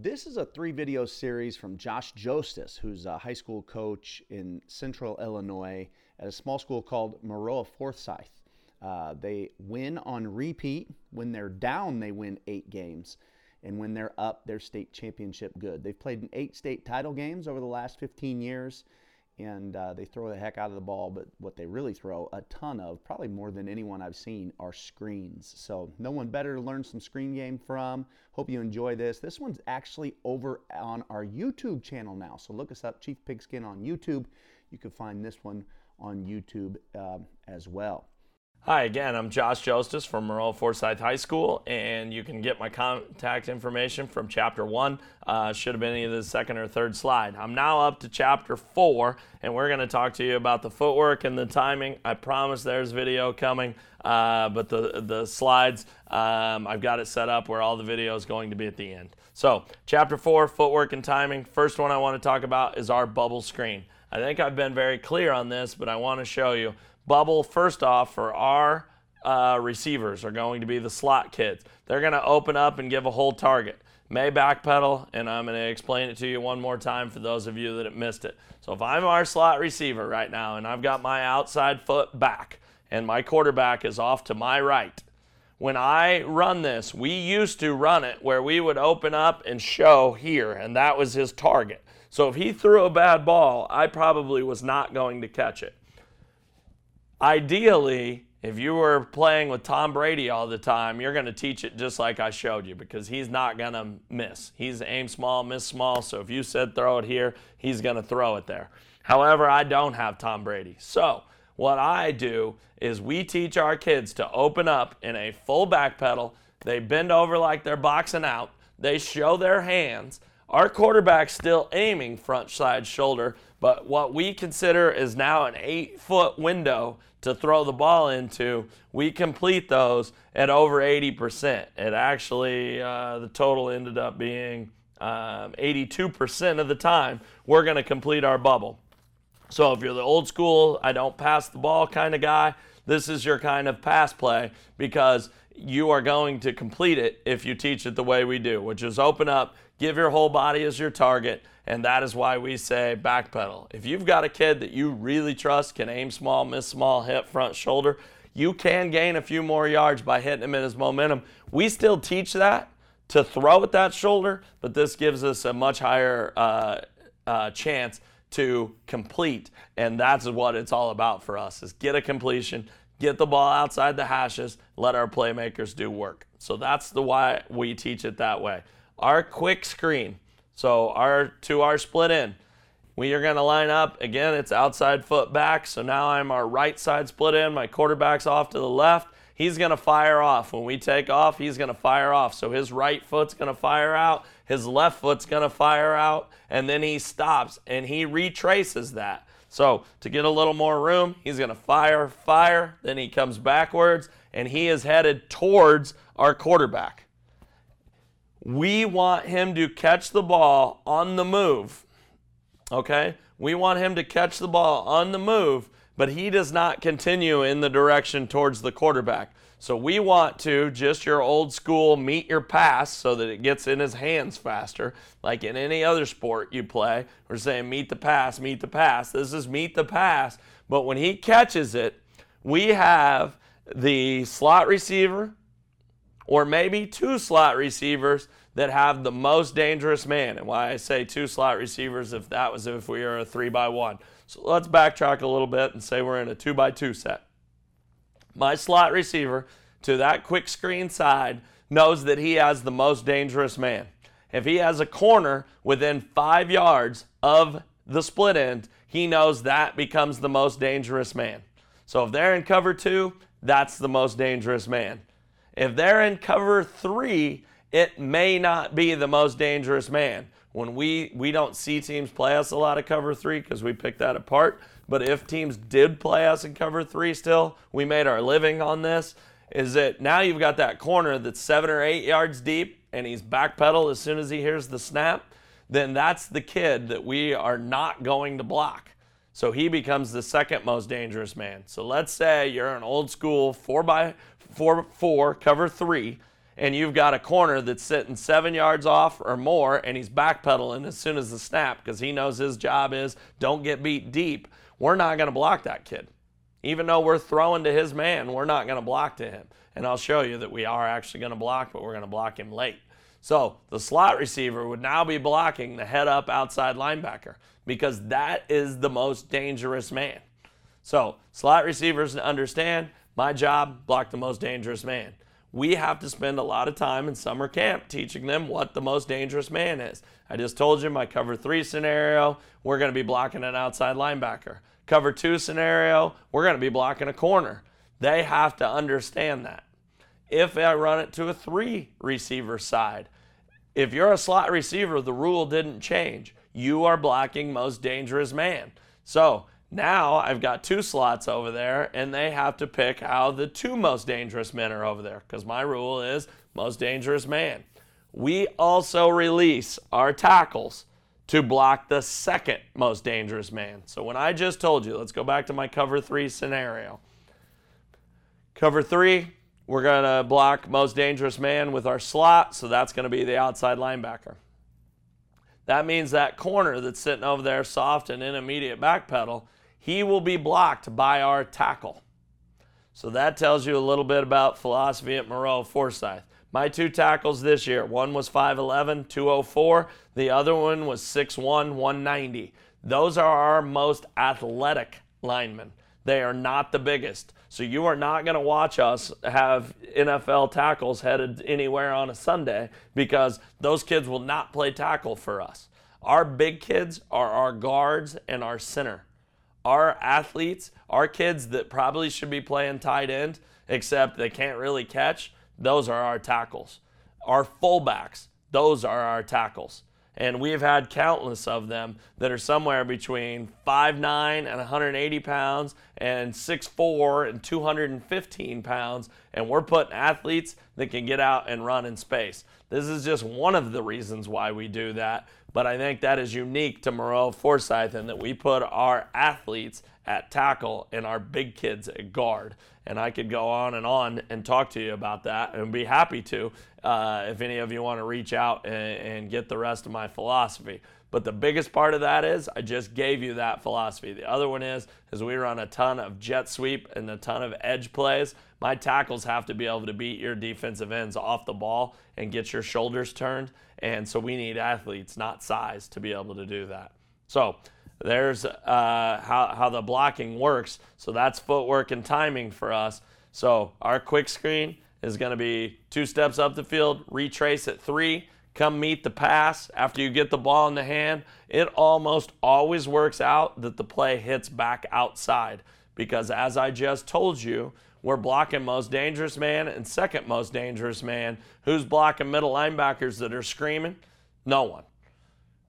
This is a three video series from Josh Jostes, who's a high school coach in central Illinois at a small school called Maroa Forsyth. Uh, they win on repeat. When they're down, they win eight games. And when they're up, they're state championship good. They've played in eight state title games over the last 15 years and uh, they throw the heck out of the ball. But what they really throw a ton of, probably more than anyone I've seen, are screens. So no one better to learn some screen game from. Hope you enjoy this. This one's actually over on our YouTube channel now. So look us up, Chief Pigskin on YouTube. You can find this one on YouTube uh, as well. Hi again, I'm Josh Jostes from Maroa Forsyth High School, and you can get my contact information from chapter one. Uh, should have been either the second or third slide. I'm now up to chapter four, and we're going to talk to you about the footwork and the timing. I promise there's video coming, uh, but the the slides um, I've got it set up where all the video is going to be at the end. So, chapter four, footwork and timing. First one I want to talk about is our bubble screen. I think I've been very clear on this, but I want to show you bubble, first off, for our uh, receivers are going to be the slot kids. They're going to open up and give a whole target. May backpedal, and I'm going to explain it to you one more time for those of you that missed it. So if I'm our slot receiver right now and I've got my outside foot back and my quarterback is off to my right, when I run this, we used to run it where we would open up and show here, and that was his target. So if he threw a bad ball, I probably was not going to catch it. Ideally, if you were playing with Tom Brady all the time, you're going to teach it just like I showed you because he's not going to miss. He's aim small, miss small. So if you said throw it here, he's going to throw it there. However, I don't have Tom Brady. So what I do is we teach our kids to open up in a full back pedal. They bend over like they're boxing out. They show their hands. Our quarterback's still aiming front side shoulder, but what we consider is now an eight foot window to throw the ball into, we complete those at over 80%. It actually, uh, the total ended up being um, 82% of the time we're going to complete our bubble. So if you're the old school, I don't pass the ball kind of guy, this is your kind of pass play because you are going to complete it if you teach it the way we do, which is open up, give your whole body as your target, and that is why we say backpedal. If you've got a kid that you really trust, can aim small, miss small, hit front, shoulder, you can gain a few more yards by hitting him in his momentum. We still teach that to throw at that shoulder, but this gives us a much higher uh, uh, chance to complete, and that's what it's all about for us: is get a completion, get the ball outside the hashes, let our playmakers do work. So that's the why we teach it that way. Our quick screen so our to our split in, we are going to line up. Again, it's outside foot back. So now I'm our right side split in. My quarterback's off to the left. He's going to fire off. When we take off, he's going to fire off. So his right foot's going to fire out. His left foot's going to fire out. And then he stops and he retraces that. So to get a little more room, he's going to fire, fire. Then he comes backwards and he is headed towards our quarterback. We want him to catch the ball on the move. Okay? We want him to catch the ball on the move, but he does not continue in the direction towards the quarterback. So we want to just your old school meet your pass so that it gets in his hands faster. Like in any other sport you play, we're saying meet the pass, meet the pass. This is meet the pass. But when he catches it, we have the slot receiver or maybe two slot receivers that have the most dangerous man. And why I say two slot receivers if that was if we were a three by one. So let's backtrack a little bit and say we're in a two by two set. My slot receiver to that quick screen side knows that he has the most dangerous man. If he has a corner within five yards of the split end, he knows that becomes the most dangerous man. So if they're in cover two, that's the most dangerous man. If they're in cover three, it may not be the most dangerous man. When we, we don't see teams play us a lot of cover three because we pick that apart. But if teams did play us in cover three still, we made our living on this. Is that now you've got that corner that's seven or eight yards deep and he's backpedal as soon as he hears the snap, then that's the kid that we are not going to block. So he becomes the second most dangerous man. So let's say you're an old school four by four four cover three, and you've got a corner that's sitting seven yards off or more, and he's backpedaling as soon as the snap because he knows his job is don't get beat deep, we're not going to block that kid. Even though we're throwing to his man, we're not going to block to him. And I'll show you that we are actually going to block, but we're going to block him late. So the slot receiver would now be blocking the head up outside linebacker because that is the most dangerous man. So slot receivers understand my job, block the most dangerous man. We have to spend a lot of time in summer camp teaching them what the most dangerous man is. I just told you my cover three scenario, we're going to be blocking an outside linebacker. Cover two scenario, we're going to be blocking a corner. They have to understand that. If I run it to a three receiver side, if you're a slot receiver, the rule didn't change. You are blocking most dangerous man. So now I've got two slots over there, and they have to pick how the two most dangerous men are over there because my rule is most dangerous man. We also release our tackles to block the second most dangerous man. So when I just told you, let's go back to my cover three scenario. Cover three, we're going to block most dangerous man with our slot, so that's going to be the outside linebacker. That means that corner that's sitting over there soft and in immediate backpedal, he will be blocked by our tackle. So that tells you a little bit about philosophy at Maroa Forsyth. My two tackles this year, one was 5'11, 204, the other one was 6'1, 190. Those are our most athletic linemen. They are not the biggest. So you are not going to watch us have NFL tackles headed anywhere on a Sunday because those kids will not play tackle for us. Our big kids are our guards and our center. Our athletes, our kids that probably should be playing tight end, except they can't really catch, those are our tackles. Our fullbacks, those are our tackles. And we've had countless of them that are somewhere between 5'9 and 180 pounds and 6'4 and 215 pounds. And we're putting athletes that can get out and run in space. This is just one of the reasons why we do that. But I think that is unique to Maroa Forsyth in that we put our athletes at tackle and our big kids at guard. And I could go on and on and talk to you about that and be happy to uh, if any of you want to reach out and, and get the rest of my philosophy. But the biggest part of that is I just gave you that philosophy. The other one is is we run a ton of jet sweep and a ton of edge plays. My tackles have to be able to beat your defensive ends off the ball and get your shoulders turned. And so we need athletes, not size, to be able to do that. So there's uh, how, how the blocking works. So that's footwork and timing for us. So our quick screen is going to be two steps up the field, retrace at three, come meet the pass after you get the ball in the hand. It almost always works out that the play hits back outside because, as I just told you, we're blocking most dangerous man and second most dangerous man. Who's blocking middle linebackers that are screaming? No one.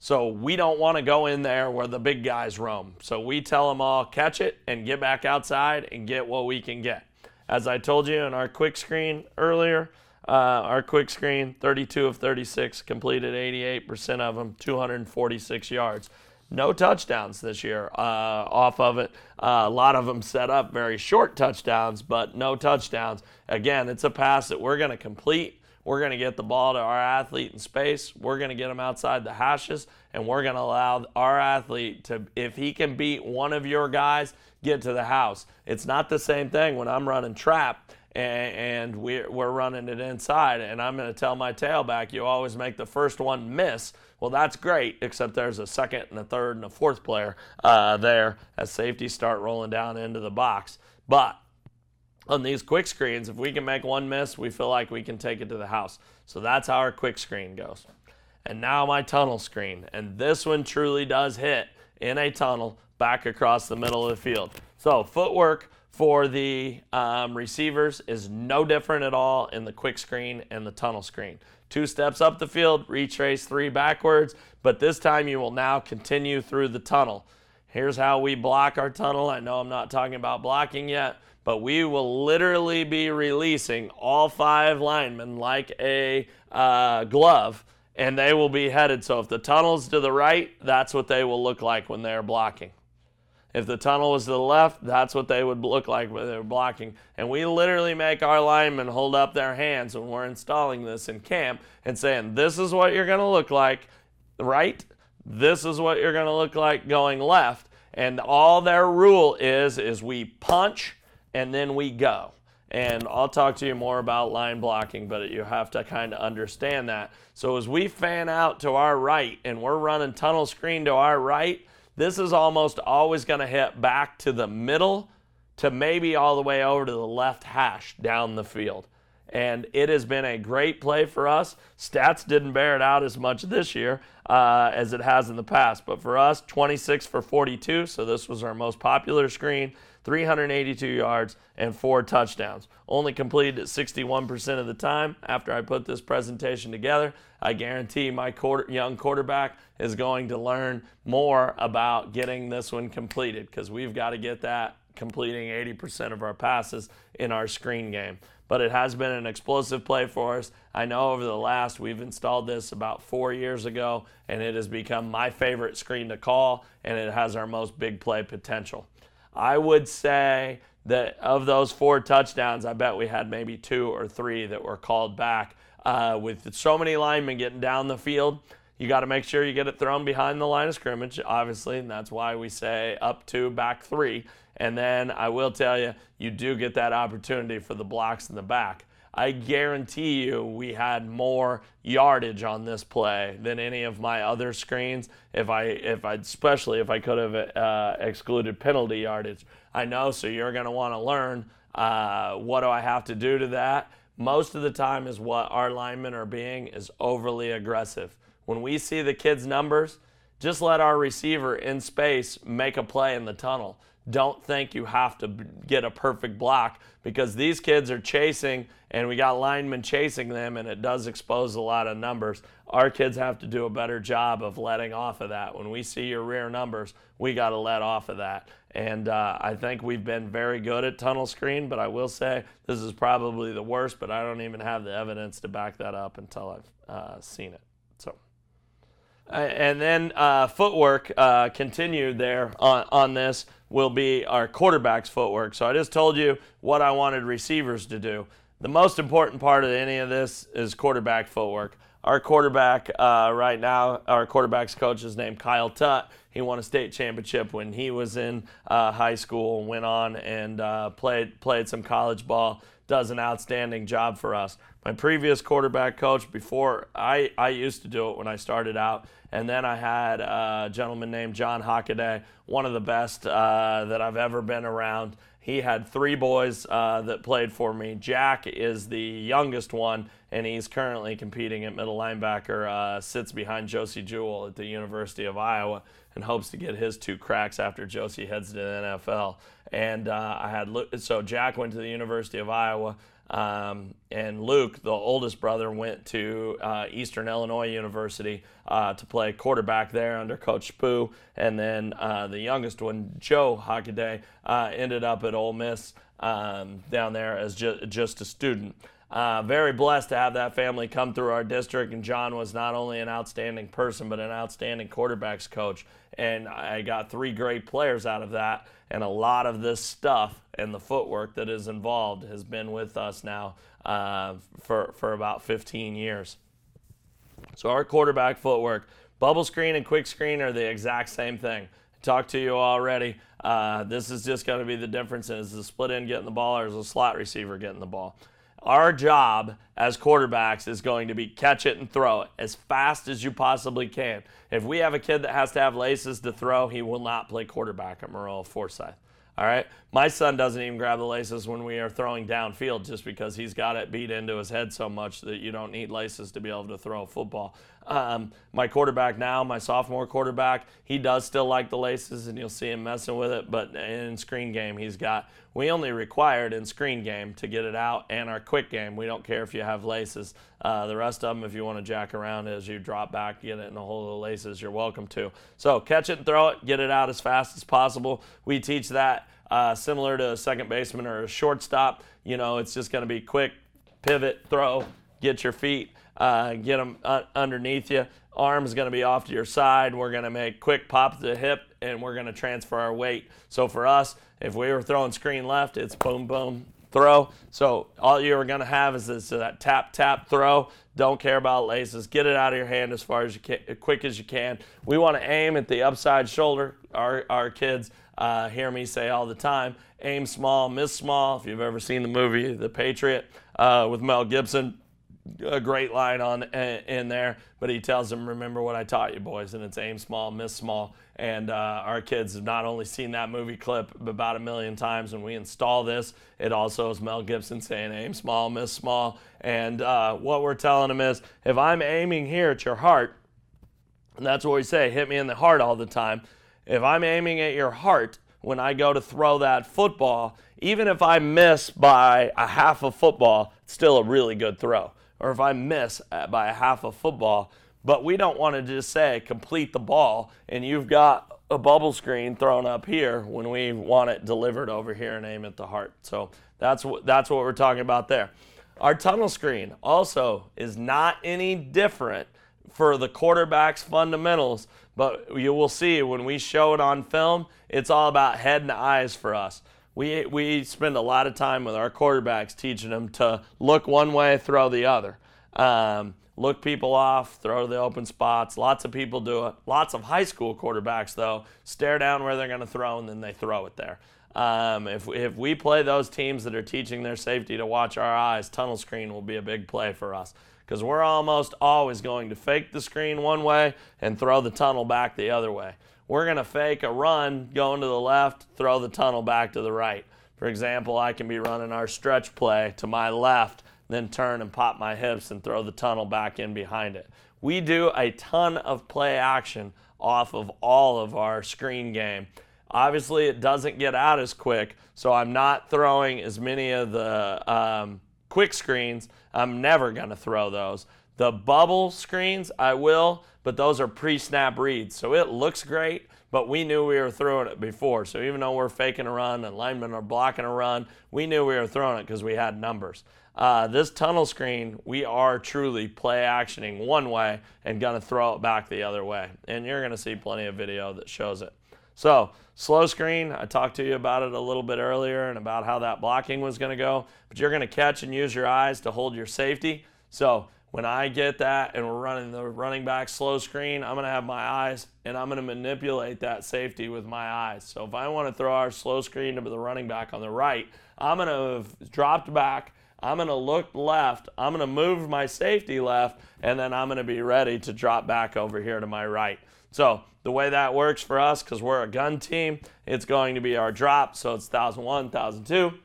So we don't want to go in there where the big guys roam. So we tell them all catch it and get back outside and get what we can get. As I told you in our quick screen earlier, uh, our quick screen 32 of 36 completed 88% of them, 246 yards. No touchdowns this year uh, off of it. Uh, a lot of them set up very short touchdowns, but no touchdowns. Again, it's a pass that we're going to complete we're going to get the ball to our athlete in space. We're going to get him outside the hashes, and we're going to allow our athlete to, if he can beat one of your guys, get to the house. It's not the same thing when I'm running trap and, we're, we're running it inside, and I'm going to tell my tailback, you always make the first one miss. Well, that's great, except there's a second and a third and a fourth player uh, there as safeties start rolling down into the box. But on these quick screens, if we can make one miss, we feel like we can take it to the house. So that's how our quick screen goes. And now my tunnel screen. And this one truly does hit in a tunnel back across the middle of the field. So footwork for the um, receivers is no different at all in the quick screen and the tunnel screen. Two steps up the field, retrace three backwards, but this time you will now continue through the tunnel. Here's how we block our tunnel. I know I'm not talking about blocking yet, but we will literally be releasing all five linemen like a uh, glove, and they will be headed. So if the tunnel's to the right, that's what they will look like when they're blocking. If the tunnel was to the left, that's what they would look like when they were blocking. And we literally make our linemen hold up their hands when we're installing this in camp and saying, This is what you're going to look like right. This is what you're going to look like going left. And all their rule is is we punch and then we go. And I'll talk to you more about line blocking, but you have to kind of understand that. So as we fan out to our right and we're running tunnel screen to our right, this is almost always going to hit back to the middle to maybe all the way over to the left hash down the field. And it has been a great play for us. Stats didn't bear it out as much this year uh, as it has in the past. But for us, 26 for 42. So this was our most popular screen. 382 yards, and four touchdowns. Only completed at 61% of the time. After I put this presentation together, I guarantee my quarter, young quarterback is going to learn more about getting this one completed because we've got to get that completing 80% of our passes in our screen game. But it has been an explosive play for us. I know over the last, we've installed this about four years ago, and it has become my favorite screen to call, and it has our most big play potential. I would say that of those four touchdowns, I bet we had maybe two or three that were called back. Uh, with so many linemen getting down the field, you got to make sure you get it thrown behind the line of scrimmage, obviously, and that's why we say up two, back three. And then I will tell you, you do get that opportunity for the blocks in the back. I guarantee you we had more yardage on this play than any of my other screens. If I, if I, especially if I could have uh, excluded penalty yardage, I know. So you're going to want to learn uh, what do I have to do to that. Most of the time, is what our linemen are being is overly aggressive. When we see the kids' numbers, just let our receiver in space make a play in the tunnel. Don't think you have to get a perfect block because these kids are chasing and we got linemen chasing them and it does expose a lot of numbers. Our kids have to do a better job of letting off of that. When we see your rear numbers, we got to let off of that. And uh, I think we've been very good at tunnel screen, but I will say this is probably the worst, but I don't even have the evidence to back that up until I've uh, seen it. So. And then uh, footwork uh, continued there on, on this will be our quarterback's footwork. So I just told you what I wanted receivers to do. The most important part of any of this is quarterback footwork. Our quarterback uh, right now, our quarterback's coach is named Kyle Tutt. He won a state championship when he was in uh, high school and went on and uh, played played some college ball. Does an outstanding job for us. My previous quarterback coach before I, I used to do it when I started out and then I had a gentleman named John Hockaday, one of the best uh, that I've ever been around. He had three boys uh, that played for me. Jack is the youngest one, and he's currently competing at middle linebacker. Uh, sits behind Josey Jewell at the University of Iowa, and hopes to get his two cracks after Josey heads to the NFL. And uh, I had so Jack went to the University of Iowa. Um, and Luke, the oldest brother, went to uh, Eastern Illinois University uh, to play quarterback there under Coach Spoo. And then uh, the youngest one, Joe Hockaday, uh, ended up at Ole Miss um, down there as ju- just a student. Uh, very blessed to have that family come through our district. And John was not only an outstanding person, but an outstanding quarterbacks coach. And I got three great players out of that. And a lot of this stuff and the footwork that is involved has been with us now uh, for, for about 15 years. So, our quarterback footwork, bubble screen and quick screen are the exact same thing. I talked to you already. Uh, this is just going to be the difference is the split end getting the ball or is the slot receiver getting the ball. Our job as quarterbacks is going to be catch it and throw it as fast as you possibly can. If we have a kid that has to have laces to throw, he will not play quarterback at Maroa Forsyth. All right. My son doesn't even grab the laces when we are throwing downfield just because he's got it beat into his head so much that you don't need laces to be able to throw a football. Um, my quarterback now, my sophomore quarterback, he does still like the laces and you'll see him messing with it. But in screen game, he's got, we only required in screen game to get it out and our quick game. We don't care if you have laces. Uh, the rest of them, if you want to jack around as you drop back, get it in the hole of the laces, you're welcome to. So catch it and throw it, get it out as fast as possible. We teach that uh, similar to a second baseman or a shortstop. You know, it's just going to be quick, pivot, throw, get your feet. Uh, get them uh, underneath you. Arm's going to be off to your side. We're going to make quick pop to the hip, and we're going to transfer our weight. So for us, if we were throwing screen left, it's boom, boom, throw. So all you're going to have is this that tap tap throw. Don't care about laces. Get it out of your hand as far as you can, as quick as you can. We want to aim at the upside shoulder. Our our kids uh, hear me say all the time: aim small, miss small. If you've ever seen the movie The Patriot uh, with Mel Gibson, a great line on in there, but he tells them, "Remember what I taught you, boys," and it's aim small, miss small. And uh, our kids have not only seen that movie clip about a million times when we install this, it also is Mel Gibson saying, "Aim small, miss small." And uh, what we're telling them is, if I'm aiming here at your heart, and that's what we say, hit me in the heart all the time. If I'm aiming at your heart when I go to throw that football, even if I miss by a half a football, it's still a really good throw or if I miss uh, by a half a football. But we don't want to just say complete the ball and you've got a bubble screen thrown up here when we want it delivered over here and aim at the heart. So that's what that's what we're talking about there. Our tunnel screen also is not any different for the quarterback's fundamentals, but you will see when we show it on film, it's all about head and eyes for us we, we spend a lot of time with our quarterbacks teaching them to look one way, throw the other. Um, look people off, throw to the open spots. Lots of people do it. Lots of high school quarterbacks, though, stare down where they're going to throw and then they throw it there. Um, if, if we play those teams that are teaching their safety to watch our eyes, tunnel screen will be a big play for us because we're almost always going to fake the screen one way and throw the tunnel back the other way we're going to fake a run going to the left, throw the tunnel back to the right. For example, I can be running our stretch play to my left, then turn and pop my hips and throw the tunnel back in behind it. We do a ton of play action off of all of our screen game. Obviously, it doesn't get out as quick, so I'm not throwing as many of the um, quick screens. I'm never going to throw those. The bubble screens, I will, but those are pre-snap reads. So it looks great, but we knew we were throwing it before. So even though we're faking a run and linemen are blocking a run, we knew we were throwing it because we had numbers. Uh, this tunnel screen, we are truly play actioning one way and going to throw it back the other way. And you're going to see plenty of video that shows it. So, slow screen, I talked to you about it a little bit earlier and about how that blocking was going to go, but you're going to catch and use your eyes to hold your safety. So, when I get that and we're running the running back slow screen, I'm going to have my eyes and I'm going to manipulate that safety with my eyes. So if I want to throw our slow screen to the running back on the right, I'm going to have dropped back. I'm going to look left. I'm going to move my safety left, and then I'm going to be ready to drop back over here to my right. So the way that works for us, because we're a gun team, it's going to be our drop. So it's 1001, 1002.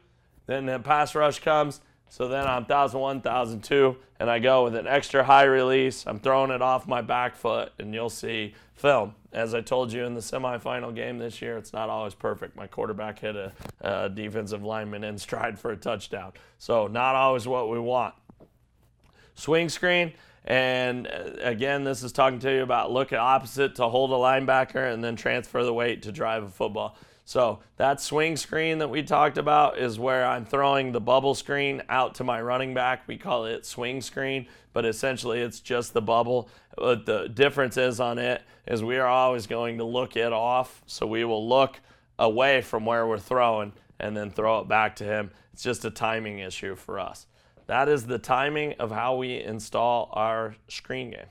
Then the pass rush comes. So then I'm 1001, 1002, and I go with an extra high release. I'm throwing it off my back foot, and you'll see film. As I told you in the semifinal game this year, it's not always perfect. My quarterback hit a, a defensive lineman in stride for a touchdown. So not always what we want. Swing screen, and uh, again, this is talking to you about look at opposite to hold a linebacker and then transfer the weight to drive a football. So that swing screen that we talked about is where I'm throwing the bubble screen out to my running back. We call it swing screen, but essentially it's just the bubble. But the difference is on it is we are always going to look it off. So we will look away from where we're throwing and then throw it back to him. It's just a timing issue for us. That is the timing of how we install our screen game.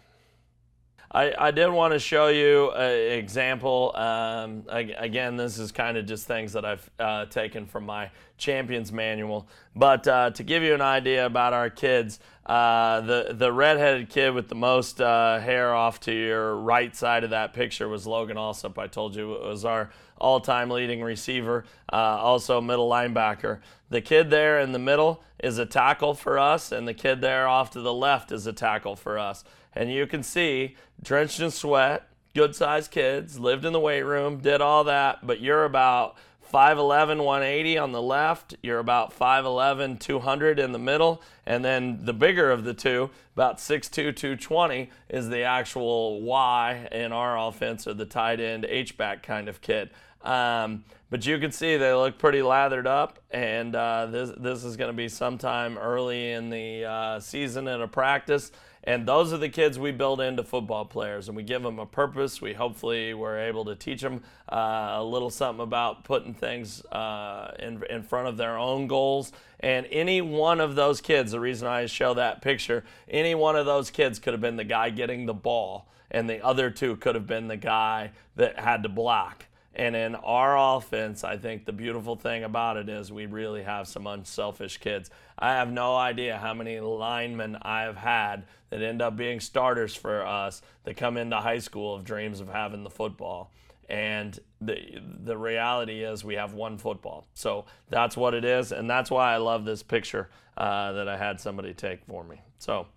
I, I did want to show you an example. Um, again, this is kind of just things that I've uh, taken from my Champions Manual. But uh, to give you an idea about our kids, uh, the, the redheaded kid with the most uh, hair off to your right side of that picture was Logan Alsop. I told you it was our all time leading receiver, uh, also middle linebacker. The kid there in the middle is a tackle for us, and the kid there off to the left is a tackle for us. And you can see, drenched in sweat, good sized kids, lived in the weight room, did all that, but you're about 5'11, 180 on the left. You're about 5'11, 200 in the middle. And then the bigger of the two, about 6'2, 220, is the actual Y in our offense or the tight end H-back kind of kid. Um, but you can see they look pretty lathered up, and uh, this, this is going to be sometime early in the uh, season in a practice And those are the kids we build into football players, and we give them a purpose. We hopefully we're able to teach them uh, a little something about putting things uh, in, in front of their own goals. And any one of those kids, the reason I show that picture, any one of those kids could have been the guy getting the ball, and the other two could have been the guy that had to block. And in our offense, I think the beautiful thing about it is we really have some unselfish kids. I have no idea how many linemen I have had that end up being starters for us that come into high school of dreams of having the football. And the the reality is we have one football. So that's what it is, and that's why I love this picture uh, that I had somebody take for me. So.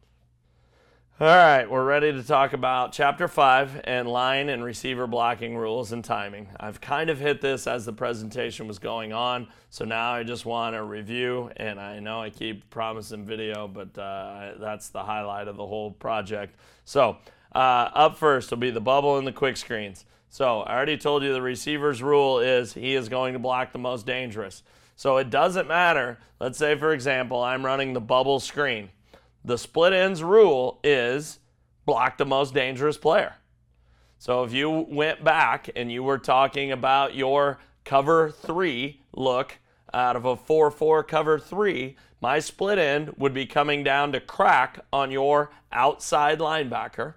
All right, we're ready to talk about chapter five and line and receiver blocking rules and timing. I've kind of hit this as the presentation was going on, so now I just want to review. And I know I keep promising video, but uh, that's the highlight of the whole project. So, uh, up first will be the bubble and the quick screens. So, I already told you the receiver's rule is he is going to block the most dangerous. So, it doesn't matter. Let's say, for example, I'm running the bubble screen the split ends rule is block the most dangerous player. So if you went back and you were talking about your cover three look out of a 4 4 cover three, my split end would be coming down to crack on your outside linebacker.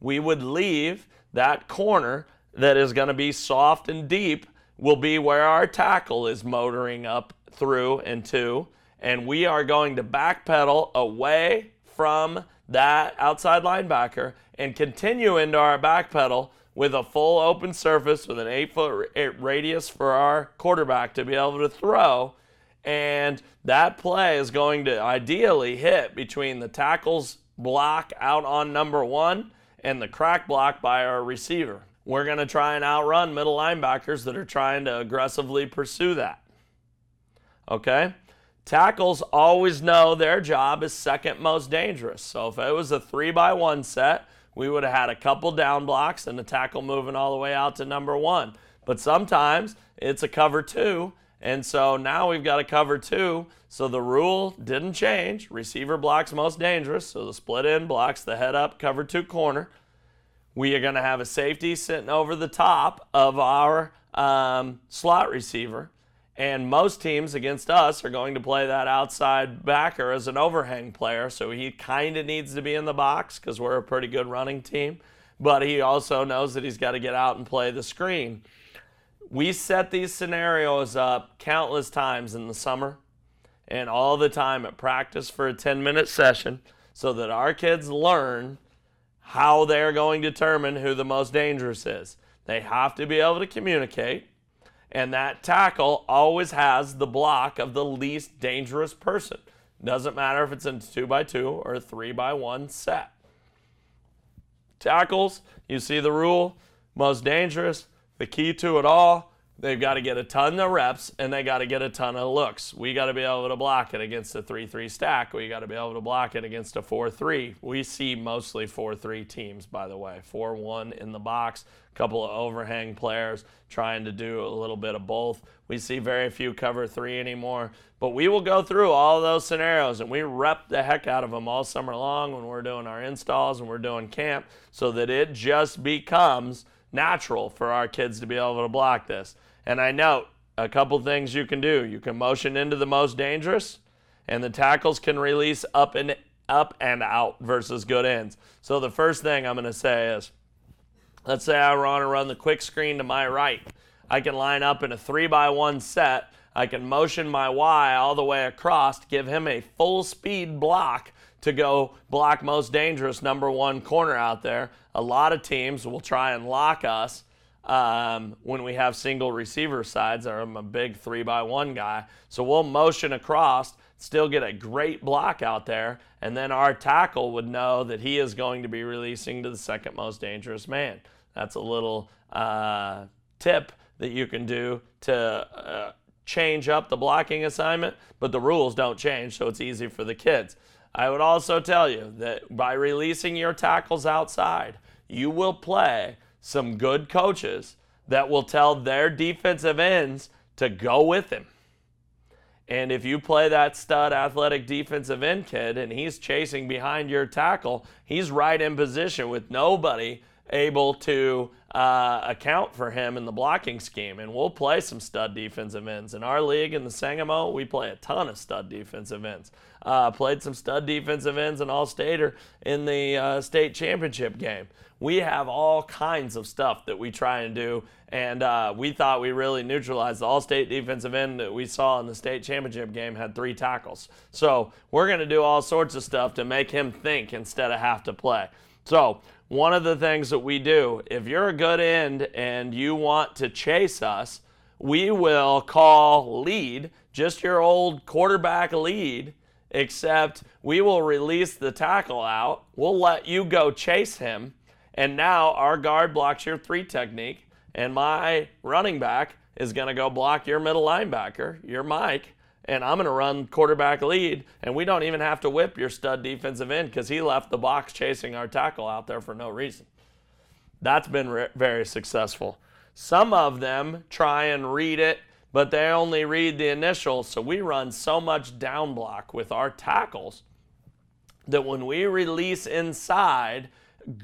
We would leave that corner that is going to be soft and deep, will be where our tackle is motoring up through and to and we are going to backpedal away from that outside linebacker and continue into our backpedal with a full open surface with an eight foot eh, radius for our quarterback to be able to throw. And that play is going to ideally hit between the tackles block out on number one and the crack block by our receiver. We're going to try and outrun middle linebackers that are trying to aggressively pursue that. Okay? Tackles always know their job is second most dangerous. So if it was a three by one set, we would have had a couple down blocks and the tackle moving all the way out to number one. But sometimes it's a cover two. And so now we've got a cover two. So the rule didn't change. Receiver blocks most dangerous. So the split end blocks the head up cover two corner. We are going to have a safety sitting over the top of our um, slot receiver. And most teams against us are going to play that outside backer as an overhang player. So he kind of needs to be in the box because we're a pretty good running team. But he also knows that he's got to get out and play the screen. We set these scenarios up countless times in the summer and all the time at practice for a 10 minute session so that our kids learn how they're going to determine who the most dangerous is. They have to be able to communicate and that tackle always has the block of the least dangerous person. Doesn't matter if it's in two by two or three by one set. Tackles, you see the rule, most dangerous, the key to it all They've got to get a ton of reps and they got to get a ton of looks. We got to be able to block it against a 3 3 stack. We got to be able to block it against a 4 3. We see mostly 4 3 teams, by the way. 4 1 in the box, a couple of overhang players trying to do a little bit of both. We see very few cover 3 anymore. But we will go through all those scenarios and we rep the heck out of them all summer long when we're doing our installs and we're doing camp so that it just becomes natural for our kids to be able to block this. And I note a couple things you can do. You can motion into the most dangerous, and the tackles can release up and up and out versus good ends. So the first thing I'm going to say is, let's say I want to run the quick screen to my right. I can line up in a three by one set. I can motion my Y all the way across, to give him a full speed block to go block most dangerous number one corner out there. A lot of teams will try and lock us um, when we have single receiver sides. I'm a big three by one guy. So we'll motion across, still get a great block out there, and then our tackle would know that he is going to be releasing to the second most dangerous man. That's a little uh, tip that you can do to uh, change up the blocking assignment, but the rules don't change, so it's easy for the kids. I would also tell you that by releasing your tackles outside, you will play some good coaches that will tell their defensive ends to go with him. And if you play that stud athletic defensive end kid and he's chasing behind your tackle, he's right in position with nobody able to uh, account for him in the blocking scheme. And we'll play some stud defensive ends. In our league in the Sangamo, we play a ton of stud defensive ends. Uh, played some stud defensive ends and All Stater in the uh, state championship game. We have all kinds of stuff that we try and do. And uh, we thought we really neutralized the all state defensive end that we saw in the state championship game, had three tackles. So we're going to do all sorts of stuff to make him think instead of have to play. So one of the things that we do, if you're a good end and you want to chase us, we will call lead, just your old quarterback lead, except we will release the tackle out. We'll let you go chase him. And now our guard blocks your three technique, and my running back is going to go block your middle linebacker, your Mike, and I'm going to run quarterback lead, and we don't even have to whip your stud defensive end because he left the box chasing our tackle out there for no reason. That's been re- very successful. Some of them try and read it, but they only read the initials, so we run so much down block with our tackles that when we release inside,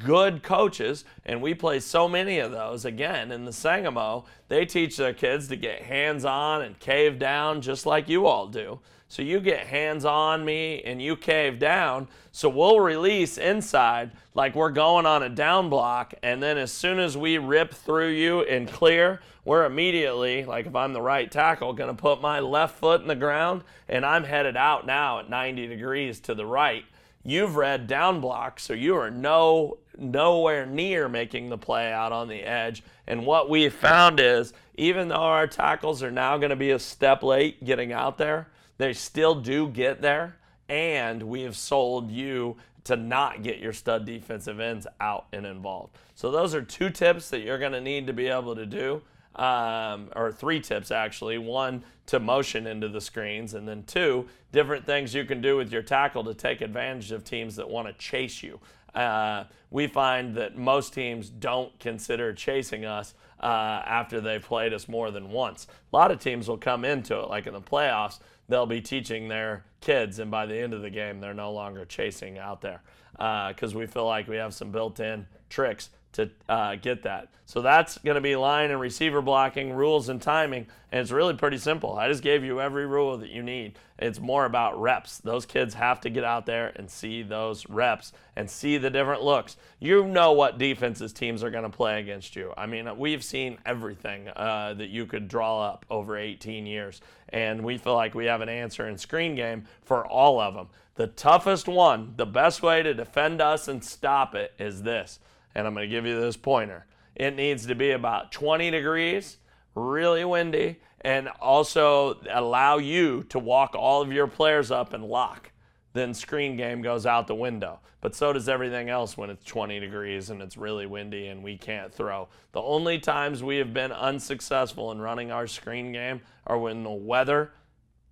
good coaches, and we play so many of those again in the Sangamo, they teach their kids to get hands on and cave down just like you all do. So you get hands on me and you cave down. So we'll release inside like we're going on a down block. And then as soon as we rip through you and clear, we're immediately, like if I'm the right tackle, going to put my left foot in the ground and I'm headed out now at 90 degrees to the right you've read down block, so you are no nowhere near making the play out on the edge. And what we found is even though our tackles are now going to be a step late getting out there, they still do get there. And we have sold you to not get your stud defensive ends out and involved. So those are two tips that you're going to need to be able to do um, or three tips actually. One, to motion into the screens, and then two, different things you can do with your tackle to take advantage of teams that want to chase you. Uh, we find that most teams don't consider chasing us uh, after they've played us more than once. A lot of teams will come into it, like in the playoffs, they'll be teaching their kids, and by the end of the game, they're no longer chasing out there because uh, we feel like we have some built in tricks to uh, get that. So that's going to be line and receiver blocking, rules and timing. And it's really pretty simple. I just gave you every rule that you need. It's more about reps. Those kids have to get out there and see those reps and see the different looks. You know what defenses teams are going to play against you. I mean, we've seen everything uh, that you could draw up over 18 years. And we feel like we have an answer in screen game for all of them. The toughest one, the best way to defend us and stop it is this and I'm going to give you this pointer. It needs to be about 20 degrees, really windy, and also allow you to walk all of your players up and lock. Then screen game goes out the window. But so does everything else when it's 20 degrees and it's really windy and we can't throw. The only times we have been unsuccessful in running our screen game are when the weather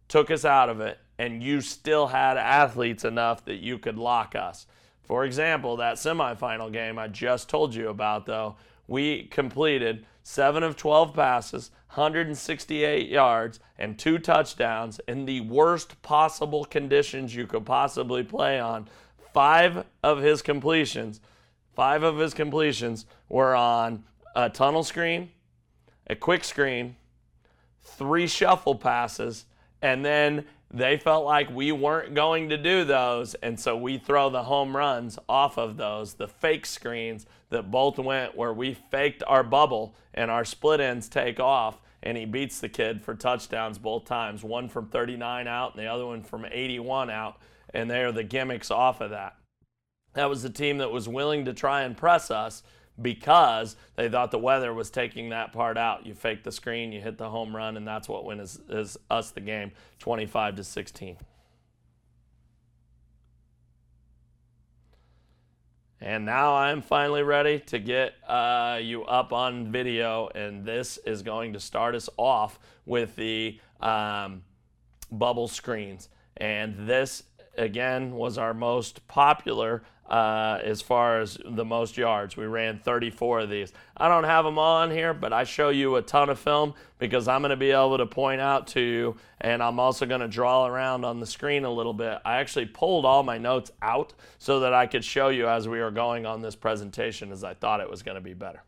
took us out of it and you still had athletes enough that you could lock us. For example, that semifinal game I just told you about, though, we completed 7 of 12 passes, 168 yards, and two touchdowns in the worst possible conditions you could possibly play on. Five of his completions, five of his completions were on a tunnel screen, a quick screen, three shuffle passes, and then they felt like we weren't going to do those, and so we throw the home runs off of those, the fake screens that both went where we faked our bubble and our split ends take off, and he beats the kid for touchdowns both times, one from 39 out and the other one from 81 out, and they are the gimmicks off of that. That was the team that was willing to try and press us because they thought the weather was taking that part out. You fake the screen, you hit the home run, and that's what wins is, us the game 25 to 16. And now I'm finally ready to get uh, you up on video, and this is going to start us off with the um, bubble screens. And this, again, was our most popular uh, as far as the most yards. We ran 34 of these. I don't have them on here, but I show you a ton of film because I'm going to be able to point out to you, and I'm also going to draw around on the screen a little bit. I actually pulled all my notes out so that I could show you as we were going on this presentation, as I thought it was going to be better.